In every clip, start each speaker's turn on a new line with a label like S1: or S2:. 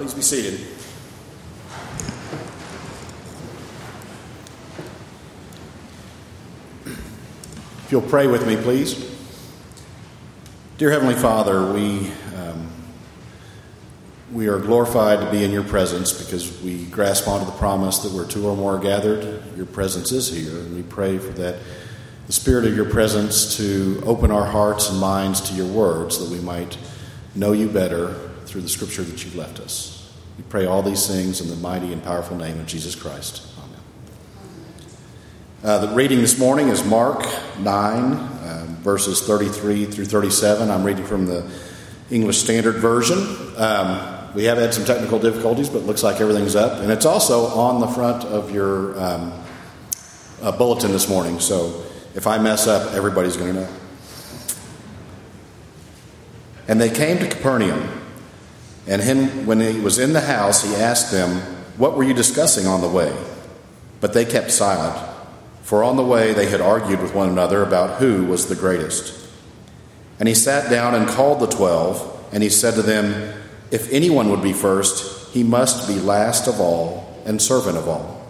S1: Please be seated. If you'll pray with me, please. Dear Heavenly Father, we, um, we are glorified to be in your presence because we grasp onto the promise that where two or more are gathered, your presence is here. And we pray for that, the Spirit of your presence to open our hearts and minds to your words that we might know you better through the scripture that you've left us. We pray all these things in the mighty and powerful name of Jesus Christ. Amen. Uh, the reading this morning is Mark 9, uh, verses 33 through 37. I'm reading from the English Standard Version. Um, we have had some technical difficulties, but it looks like everything's up. And it's also on the front of your um, uh, bulletin this morning. So if I mess up, everybody's going to know. And they came to Capernaum. And him, when he was in the house, he asked them, What were you discussing on the way? But they kept silent, for on the way they had argued with one another about who was the greatest. And he sat down and called the twelve, and he said to them, If anyone would be first, he must be last of all and servant of all.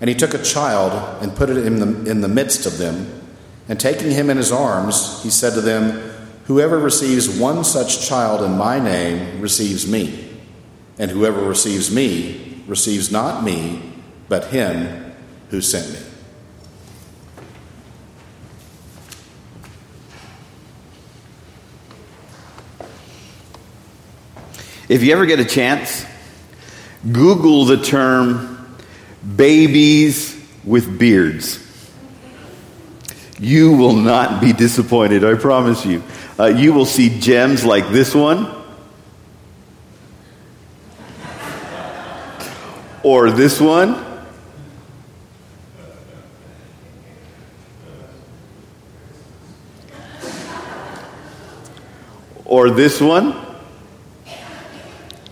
S1: And he took a child and put it in the, in the midst of them, and taking him in his arms, he said to them, Whoever receives one such child in my name receives me, and whoever receives me receives not me, but him who sent me.
S2: If you ever get a chance, Google the term babies with beards. You will not be disappointed, I promise you. Uh, you will see gems like this one, or this one. Or this one.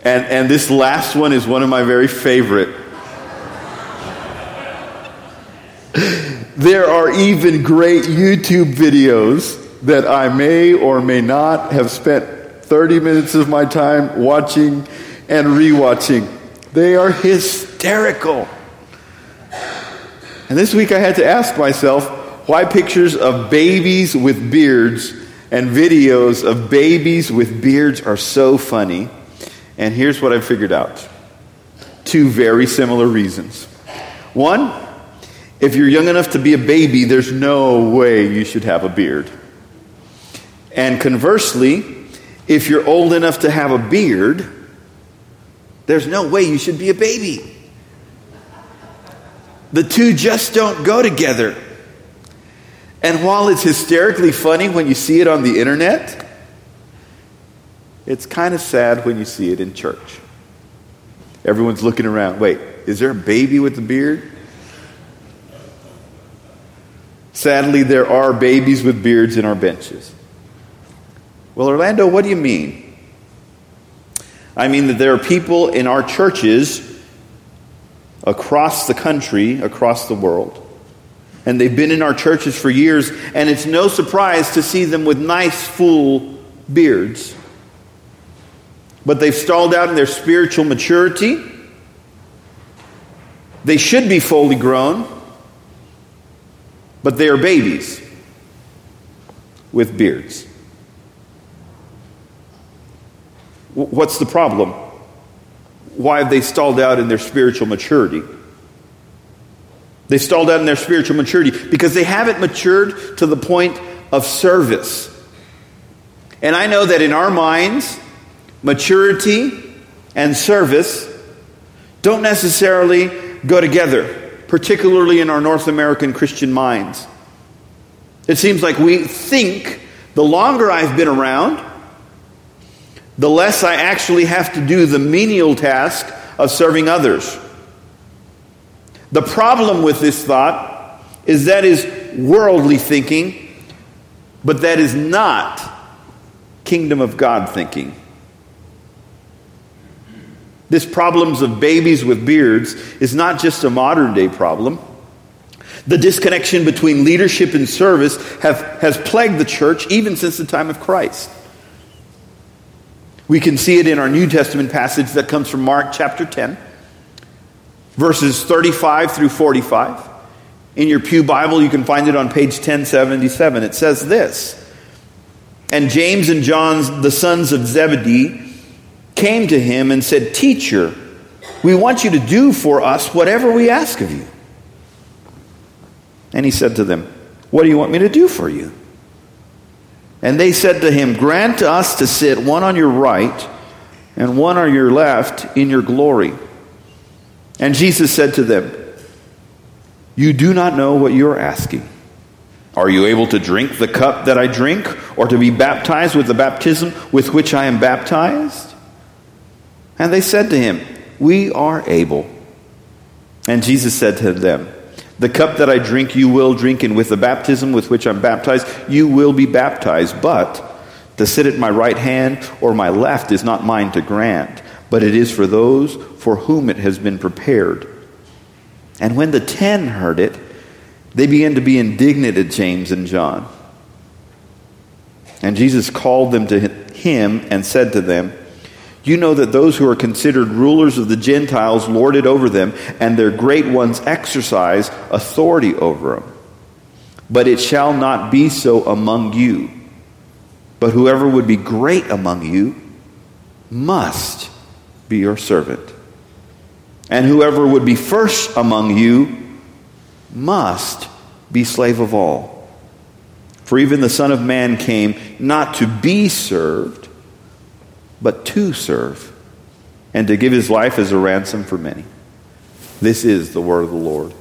S2: And, and this last one is one of my very favorite. There are even great YouTube videos that I may or may not have spent 30 minutes of my time watching and rewatching. They are hysterical. And this week I had to ask myself why pictures of babies with beards and videos of babies with beards are so funny. And here's what I figured out two very similar reasons. One, if you're young enough to be a baby, there's no way you should have a beard. And conversely, if you're old enough to have a beard, there's no way you should be a baby. The two just don't go together. And while it's hysterically funny when you see it on the internet, it's kind of sad when you see it in church. Everyone's looking around. Wait, is there a baby with a beard? Sadly, there are babies with beards in our benches. Well, Orlando, what do you mean? I mean that there are people in our churches across the country, across the world, and they've been in our churches for years, and it's no surprise to see them with nice, full beards. But they've stalled out in their spiritual maturity. They should be fully grown, but they are babies with beards. What's the problem? Why have they stalled out in their spiritual maturity? They stalled out in their spiritual maturity because they haven't matured to the point of service. And I know that in our minds, maturity and service don't necessarily go together, particularly in our North American Christian minds. It seems like we think the longer I've been around, the less I actually have to do the menial task of serving others. The problem with this thought is that is worldly thinking, but that is not kingdom of God thinking. This problems of babies with beards is not just a modern day problem. The disconnection between leadership and service have, has plagued the church even since the time of Christ. We can see it in our New Testament passage that comes from Mark chapter 10, verses 35 through 45. In your Pew Bible, you can find it on page 1077. It says this And James and John, the sons of Zebedee, came to him and said, Teacher, we want you to do for us whatever we ask of you. And he said to them, What do you want me to do for you? And they said to him, Grant us to sit one on your right and one on your left in your glory. And Jesus said to them, You do not know what you are asking. Are you able to drink the cup that I drink, or to be baptized with the baptism with which I am baptized? And they said to him, We are able. And Jesus said to them, The cup that I drink, you will drink, and with the baptism with which I'm baptized, you will be baptized. But to sit at my right hand or my left is not mine to grant, but it is for those for whom it has been prepared. And when the ten heard it, they began to be indignant at James and John. And Jesus called them to him and said to them, you know that those who are considered rulers of the Gentiles lord it over them, and their great ones exercise authority over them. But it shall not be so among you. But whoever would be great among you must be your servant. And whoever would be first among you must be slave of all. For even the Son of Man came not to be served but to serve, and to give his life as a ransom for many. This is the word of the Lord.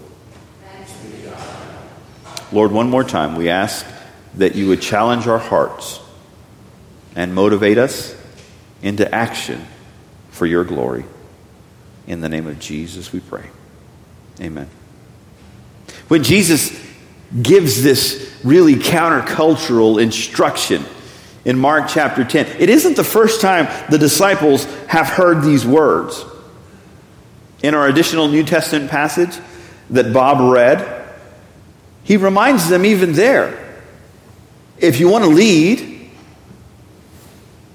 S2: Lord, one more time, we ask that you would challenge our hearts and motivate us into action for your glory. In the name of Jesus, we pray. Amen. When Jesus gives this really countercultural instruction in Mark chapter 10. It isn't the first time the disciples have heard these words. In our additional New Testament passage that Bob read, he reminds them even there if you want to lead,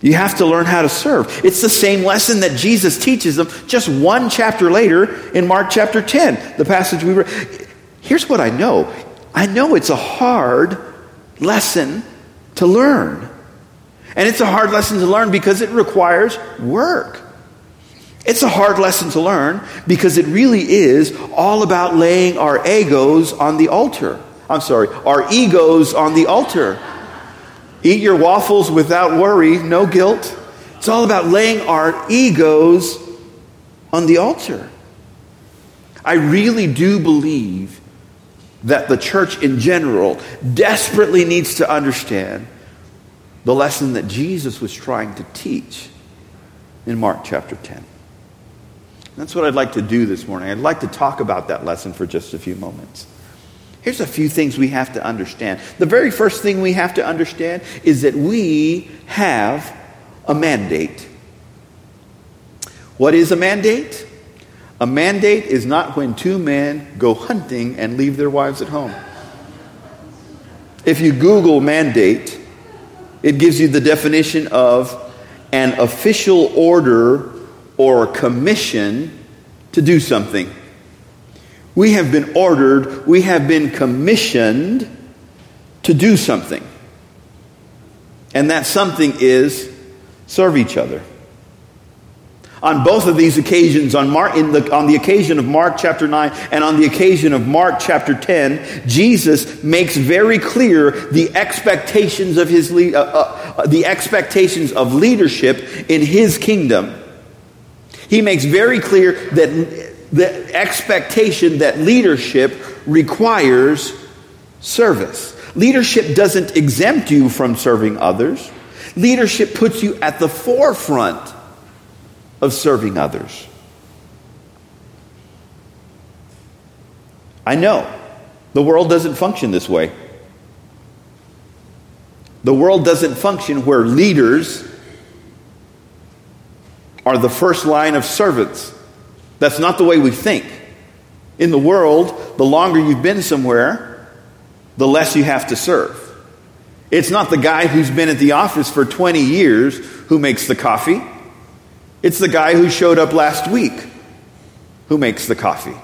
S2: you have to learn how to serve. It's the same lesson that Jesus teaches them just one chapter later in Mark chapter 10, the passage we read. Here's what I know I know it's a hard lesson to learn. And it's a hard lesson to learn because it requires work. It's a hard lesson to learn because it really is all about laying our egos on the altar. I'm sorry, our egos on the altar. Eat your waffles without worry, no guilt. It's all about laying our egos on the altar. I really do believe that the church in general desperately needs to understand the lesson that Jesus was trying to teach in Mark chapter 10. That's what I'd like to do this morning. I'd like to talk about that lesson for just a few moments. Here's a few things we have to understand. The very first thing we have to understand is that we have a mandate. What is a mandate? A mandate is not when two men go hunting and leave their wives at home. If you Google mandate, it gives you the definition of an official order or commission to do something. We have been ordered, we have been commissioned to do something. And that something is serve each other. On both of these occasions, on, Mark, the, on the occasion of Mark chapter 9 and on the occasion of Mark chapter 10, Jesus makes very clear the expectations of his uh, uh, the expectations of leadership in his kingdom. He makes very clear that the expectation that leadership requires service. Leadership doesn't exempt you from serving others. Leadership puts you at the forefront of serving others. I know the world doesn't function this way. The world doesn't function where leaders are the first line of servants. That's not the way we think. In the world, the longer you've been somewhere, the less you have to serve. It's not the guy who's been at the office for 20 years who makes the coffee. It's the guy who showed up last week who makes the coffee.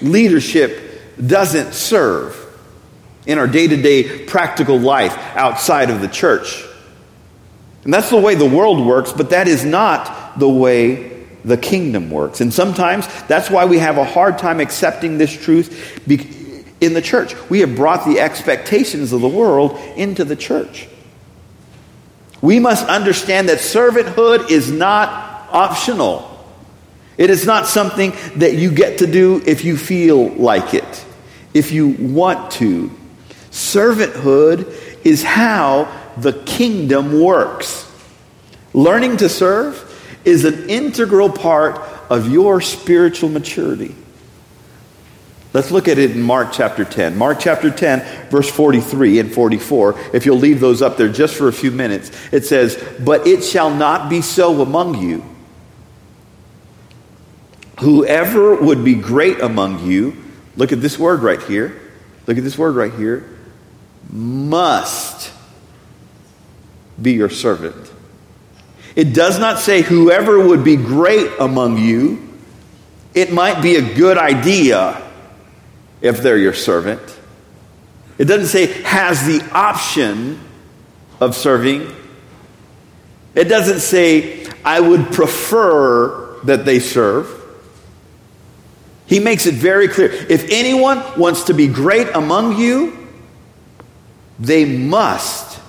S2: Leadership doesn't serve in our day to day practical life outside of the church. And that's the way the world works, but that is not the way the kingdom works. And sometimes that's why we have a hard time accepting this truth in the church. We have brought the expectations of the world into the church. We must understand that servanthood is not optional. It is not something that you get to do if you feel like it, if you want to. Servanthood is how the kingdom works. Learning to serve is an integral part of your spiritual maturity. Let's look at it in Mark chapter 10. Mark chapter 10, verse 43 and 44. If you'll leave those up there just for a few minutes, it says, But it shall not be so among you. Whoever would be great among you, look at this word right here. Look at this word right here. Must be your servant. It does not say whoever would be great among you. It might be a good idea if they're your servant. It doesn't say has the option of serving. It doesn't say I would prefer that they serve. He makes it very clear. If anyone wants to be great among you, they must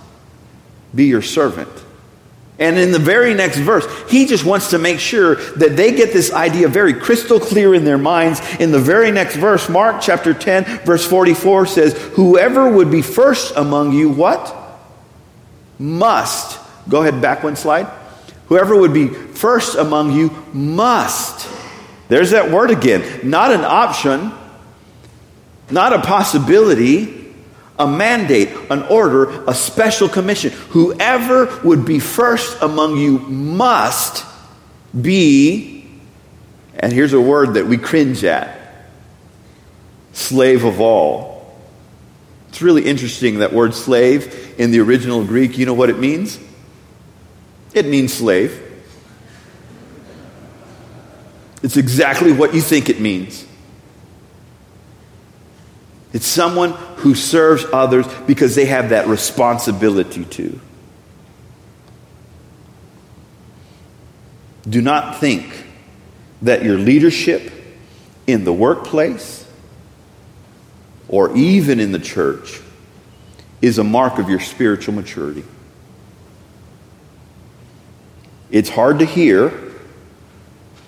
S2: be your servant. And in the very next verse, he just wants to make sure that they get this idea very crystal clear in their minds. In the very next verse, Mark chapter 10, verse 44 says, Whoever would be first among you, what? Must. Go ahead, back one slide. Whoever would be first among you must. There's that word again. Not an option, not a possibility a mandate, an order, a special commission. Whoever would be first among you must be, and here's a word that we cringe at slave of all. It's really interesting that word slave in the original Greek. You know what it means? It means slave. It's exactly what you think it means. It's someone who serves others because they have that responsibility to. Do not think that your leadership in the workplace or even in the church is a mark of your spiritual maturity. It's hard to hear,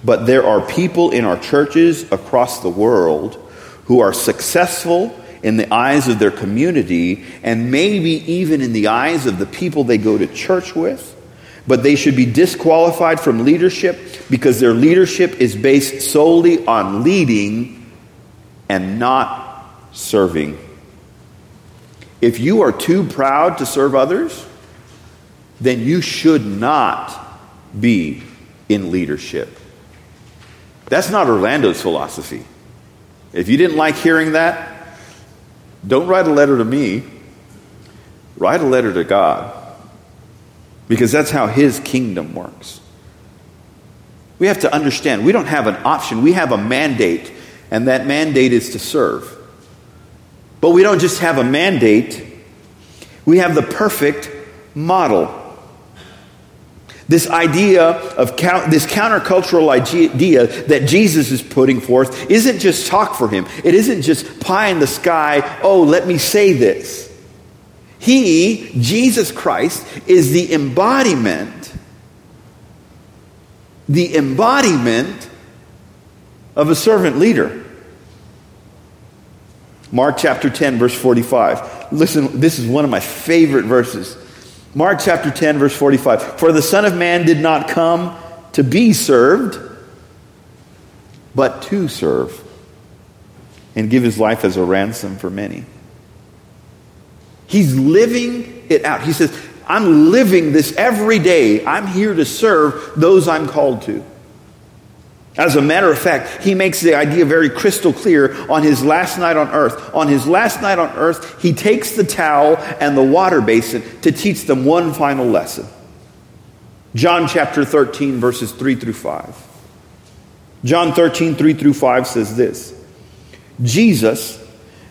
S2: but there are people in our churches across the world who are successful in the eyes of their community and maybe even in the eyes of the people they go to church with, but they should be disqualified from leadership because their leadership is based solely on leading and not serving. If you are too proud to serve others, then you should not be in leadership. That's not Orlando's philosophy. If you didn't like hearing that, don't write a letter to me. Write a letter to God. Because that's how His kingdom works. We have to understand we don't have an option, we have a mandate, and that mandate is to serve. But we don't just have a mandate, we have the perfect model. This idea of count, this countercultural idea that Jesus is putting forth isn't just talk for him. It isn't just pie in the sky, oh, let me say this. He, Jesus Christ, is the embodiment, the embodiment of a servant leader. Mark chapter 10, verse 45. Listen, this is one of my favorite verses. Mark chapter 10, verse 45. For the Son of Man did not come to be served, but to serve and give his life as a ransom for many. He's living it out. He says, I'm living this every day. I'm here to serve those I'm called to. As a matter of fact, he makes the idea very crystal clear on his last night on earth. On his last night on earth, he takes the towel and the water basin to teach them one final lesson. John chapter 13, verses 3 through 5. John 13, 3 through 5 says this Jesus,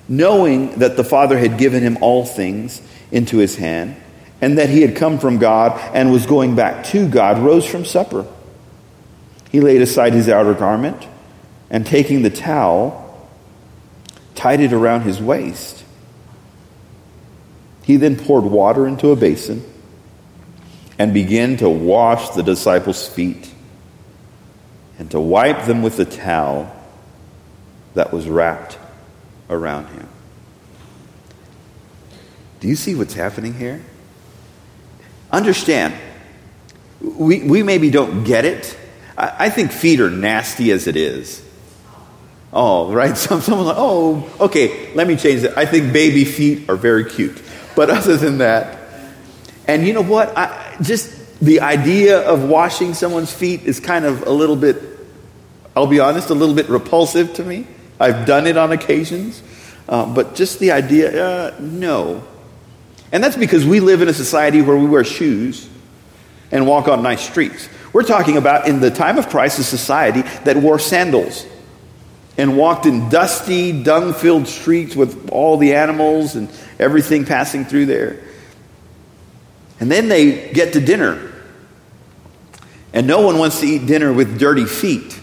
S2: knowing that the Father had given him all things into his hand, and that he had come from God and was going back to God, rose from supper. He laid aside his outer garment and taking the towel, tied it around his waist. He then poured water into a basin and began to wash the disciples' feet and to wipe them with the towel that was wrapped around him. Do you see what's happening here? Understand, we, we maybe don't get it I, I think feet are nasty as it is. Oh, right? Some, someone like, oh, okay, let me change it. I think baby feet are very cute. But other than that, and you know what? I, just the idea of washing someone's feet is kind of a little bit, I'll be honest, a little bit repulsive to me. I've done it on occasions. Uh, but just the idea, uh, no. And that's because we live in a society where we wear shoes and walk on nice streets. We're talking about in the time of Christ, a society that wore sandals and walked in dusty, dung filled streets with all the animals and everything passing through there. And then they get to dinner. And no one wants to eat dinner with dirty feet.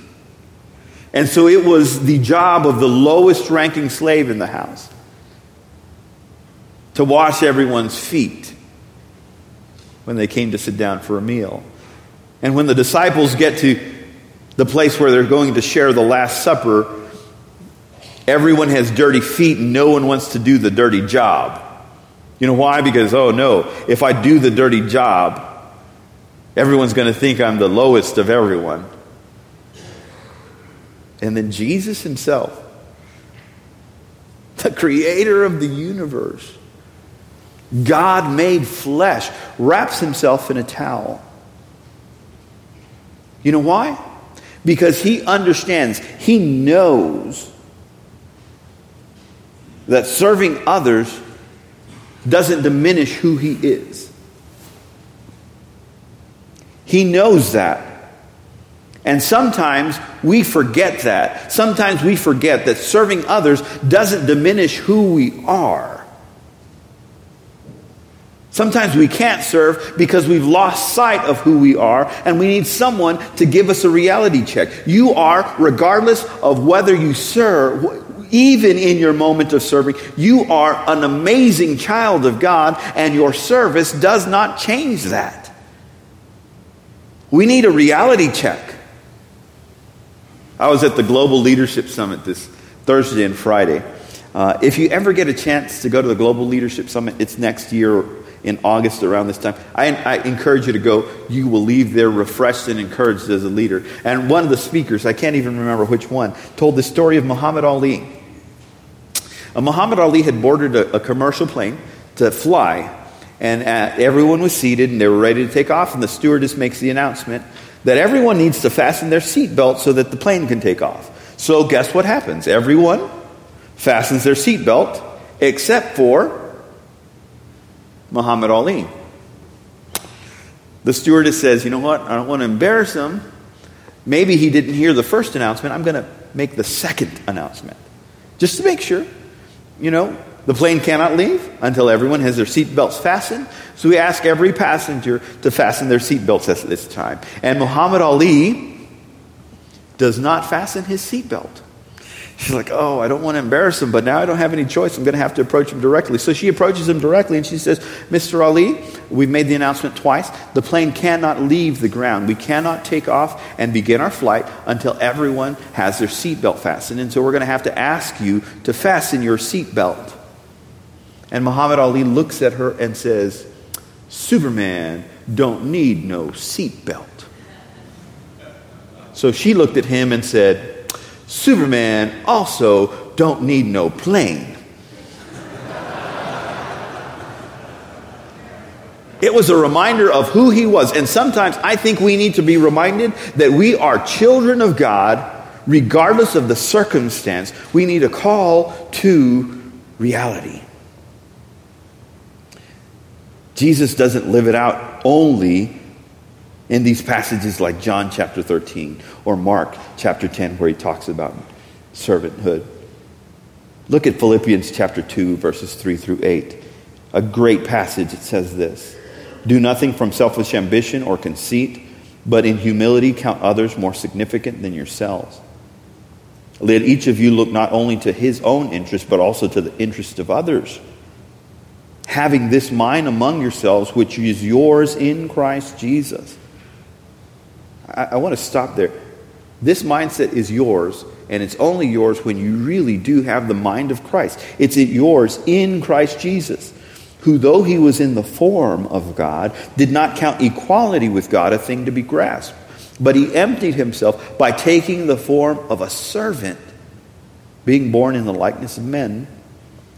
S2: And so it was the job of the lowest ranking slave in the house to wash everyone's feet when they came to sit down for a meal. And when the disciples get to the place where they're going to share the Last Supper, everyone has dirty feet and no one wants to do the dirty job. You know why? Because, oh no, if I do the dirty job, everyone's going to think I'm the lowest of everyone. And then Jesus himself, the creator of the universe, God made flesh, wraps himself in a towel you know why? Because he understands, he knows that serving others doesn't diminish who he is. He knows that. And sometimes we forget that. Sometimes we forget that serving others doesn't diminish who we are. Sometimes we can't serve because we've lost sight of who we are and we need someone to give us a reality check. You are, regardless of whether you serve, even in your moment of serving, you are an amazing child of God and your service does not change that. We need a reality check. I was at the Global Leadership Summit this Thursday and Friday. Uh, if you ever get a chance to go to the Global Leadership Summit, it's next year in August around this time. I, I, encourage you to go. You will leave there refreshed and encouraged as a leader. And one of the speakers, I can't even remember which one, told the story of Muhammad Ali. Uh, Muhammad Ali had boarded a, a commercial plane to fly, and uh, everyone was seated and they were ready to take off, and the stewardess makes the announcement that everyone needs to fasten their seatbelt so that the plane can take off. So, guess what happens? Everyone fastens their seatbelt except for Muhammad Ali. The stewardess says, You know what? I don't want to embarrass him. Maybe he didn't hear the first announcement. I'm going to make the second announcement. Just to make sure. You know, the plane cannot leave until everyone has their seatbelts fastened. So we ask every passenger to fasten their seatbelts at this time. And Muhammad Ali does not fasten his seatbelt. She's like, oh, I don't want to embarrass him, but now I don't have any choice. I'm going to have to approach him directly. So she approaches him directly and she says, Mr. Ali, we've made the announcement twice. The plane cannot leave the ground. We cannot take off and begin our flight until everyone has their seatbelt fastened. And so we're going to have to ask you to fasten your seatbelt. And Muhammad Ali looks at her and says, Superman don't need no seatbelt. So she looked at him and said, Superman also don't need no plane. It was a reminder of who he was. And sometimes I think we need to be reminded that we are children of God regardless of the circumstance. We need a call to reality. Jesus doesn't live it out only in these passages like John chapter 13 or Mark chapter 10, where he talks about servanthood. Look at Philippians chapter 2, verses 3 through 8. A great passage. It says this Do nothing from selfish ambition or conceit, but in humility count others more significant than yourselves. Let each of you look not only to his own interest, but also to the interest of others. Having this mind among yourselves, which is yours in Christ Jesus. I, I want to stop there. This mindset is yours, and it's only yours when you really do have the mind of Christ. It's yours in Christ Jesus, who, though he was in the form of God, did not count equality with God a thing to be grasped, but he emptied himself by taking the form of a servant, being born in the likeness of men.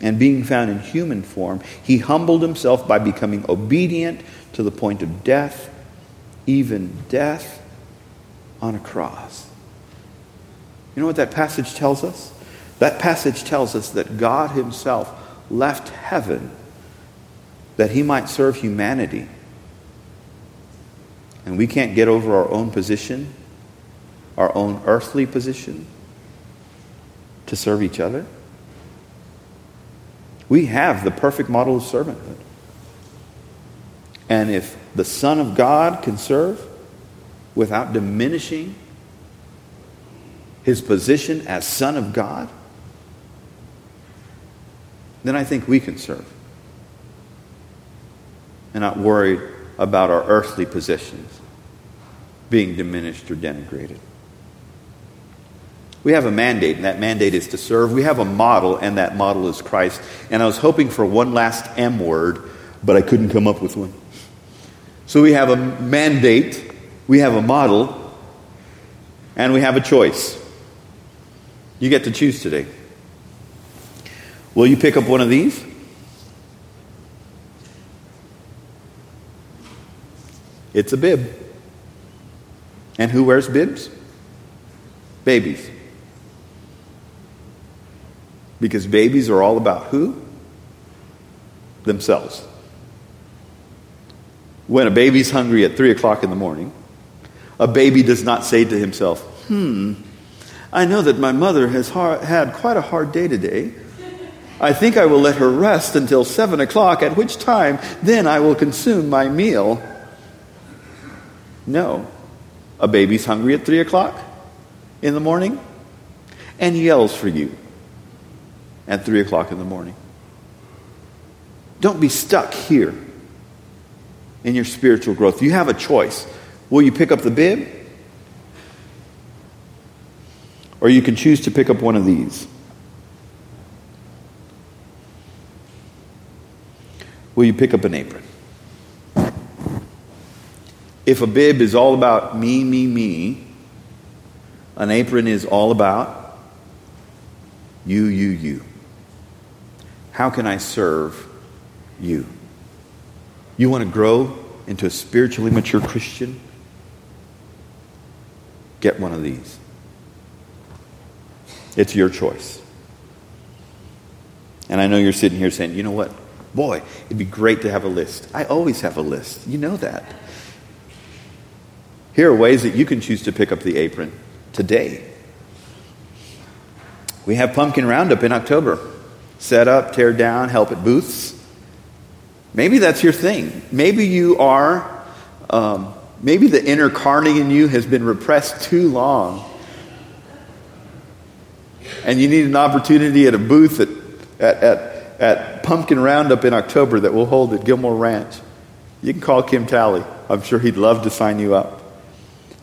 S2: And being found in human form, he humbled himself by becoming obedient to the point of death, even death on a cross. You know what that passage tells us? That passage tells us that God Himself left heaven that He might serve humanity. And we can't get over our own position, our own earthly position, to serve each other. We have the perfect model of servanthood. And if the Son of God can serve, without diminishing his position as Son of God, then I think we can serve and not worry about our earthly positions being diminished or denigrated. We have a mandate, and that mandate is to serve. We have a model, and that model is Christ. And I was hoping for one last M word, but I couldn't come up with one. So we have a mandate, we have a model, and we have a choice. You get to choose today. Will you pick up one of these? It's a bib. And who wears bibs? Babies. Because babies are all about who? Themselves. When a baby's hungry at 3 o'clock in the morning, a baby does not say to himself, Hmm, I know that my mother has had quite a hard day today. I think I will let her rest until 7 o'clock, at which time then I will consume my meal. No. A baby's hungry at 3 o'clock in the morning and yells for you at 3 o'clock in the morning. Don't be stuck here in your spiritual growth. You have a choice. Will you pick up the bib? Or you can choose to pick up one of these. Will you pick up an apron? If a bib is all about me, me, me, an apron is all about you, you, you. How can I serve you? You want to grow into a spiritually mature Christian? Get one of these. It's your choice. And I know you're sitting here saying, you know what? Boy, it'd be great to have a list. I always have a list. You know that. Here are ways that you can choose to pick up the apron today. We have Pumpkin Roundup in October. Set up, tear down, help at booths. Maybe that's your thing. Maybe you are, um, maybe the inner carney in you has been repressed too long. And you need an opportunity at a booth at, at, at, at Pumpkin Roundup in October that we'll hold at Gilmore Ranch. You can call Kim Talley. I'm sure he'd love to sign you up.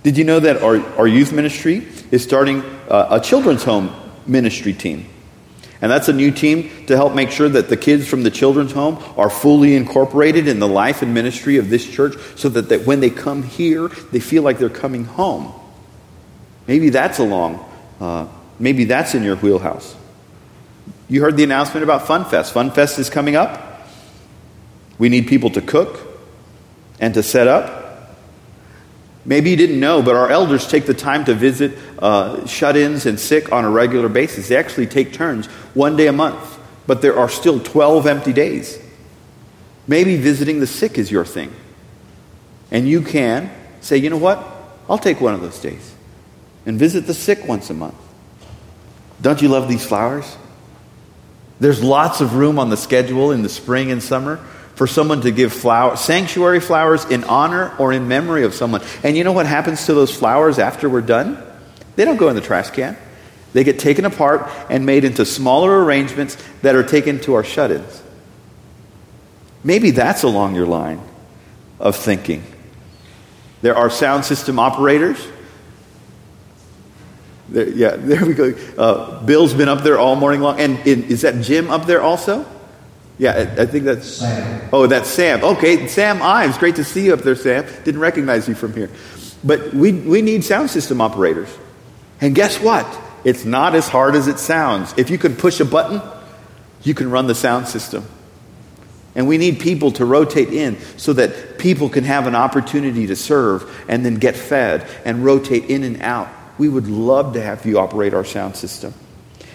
S2: Did you know that our, our youth ministry is starting uh, a children's home ministry team? And that's a new team to help make sure that the kids from the children's home are fully incorporated in the life and ministry of this church so that, that when they come here, they feel like they're coming home. Maybe that's along, uh, maybe that's in your wheelhouse. You heard the announcement about FunFest. FunFest is coming up. We need people to cook, and to set up. Maybe you didn't know, but our elders take the time to visit uh, shut ins and sick on a regular basis. They actually take turns one day a month, but there are still 12 empty days. Maybe visiting the sick is your thing. And you can say, you know what? I'll take one of those days and visit the sick once a month. Don't you love these flowers? There's lots of room on the schedule in the spring and summer for someone to give flower, sanctuary flowers in honor or in memory of someone. And you know what happens to those flowers after we're done? They don't go in the trash can. They get taken apart and made into smaller arrangements that are taken to our shut ins. Maybe that's along your line of thinking. There are sound system operators there, yeah, there we go. Uh, Bill's been up there all morning long. And is that Jim up there also? Yeah, I, I think that's.
S3: Sam.
S2: Oh, that's Sam. Okay, Sam Ives. Great to see you up there, Sam. Didn't recognize you from here. But we, we need sound system operators. And guess what? It's not as hard as it sounds. If you can push a button, you can run the sound system. And we need people to rotate in so that people can have an opportunity to serve and then get fed and rotate in and out we would love to have you operate our sound system.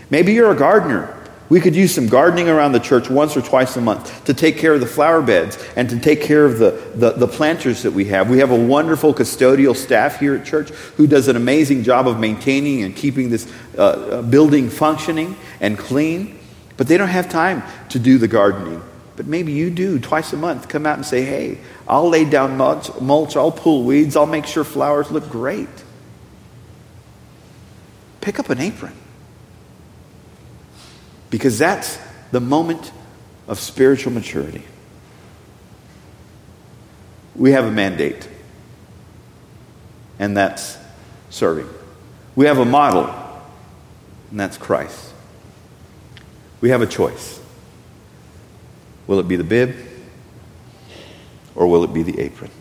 S2: Maybe you're a gardener. We could use some gardening around the church once or twice a month to take care of the flower beds and to take care of the, the, the, planters that we have. We have a wonderful custodial staff here at church who does an amazing job of maintaining and keeping this uh, uh building functioning and clean, but they don't have time to do the gardening. But maybe you do twice a month. Come out and say, hey, I'll lay down mulch, mulch I'll pull weeds, I'll make sure flowers look great. Pick up an apron. Because that's the moment of spiritual maturity. We have a mandate, and that's serving. We have a model, and that's Christ. We have a choice. Will it be the bib, or will it be the apron?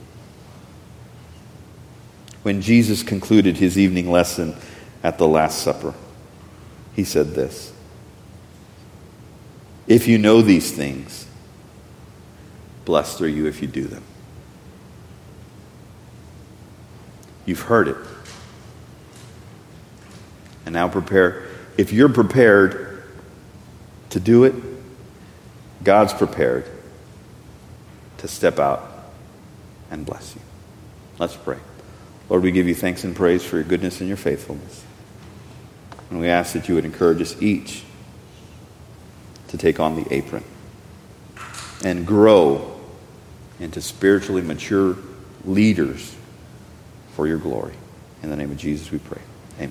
S2: When Jesus concluded his evening lesson, at the Last Supper. He said this If you know these things, blessed are you if you do them. You've heard it. And now prepare. If you're prepared to do it, God's prepared to step out and bless you. Let's pray. Lord, we give you thanks and praise for your goodness and your faithfulness. And we ask that you would encourage us each to take on the apron and grow into spiritually mature leaders for your glory. In the name of Jesus, we pray.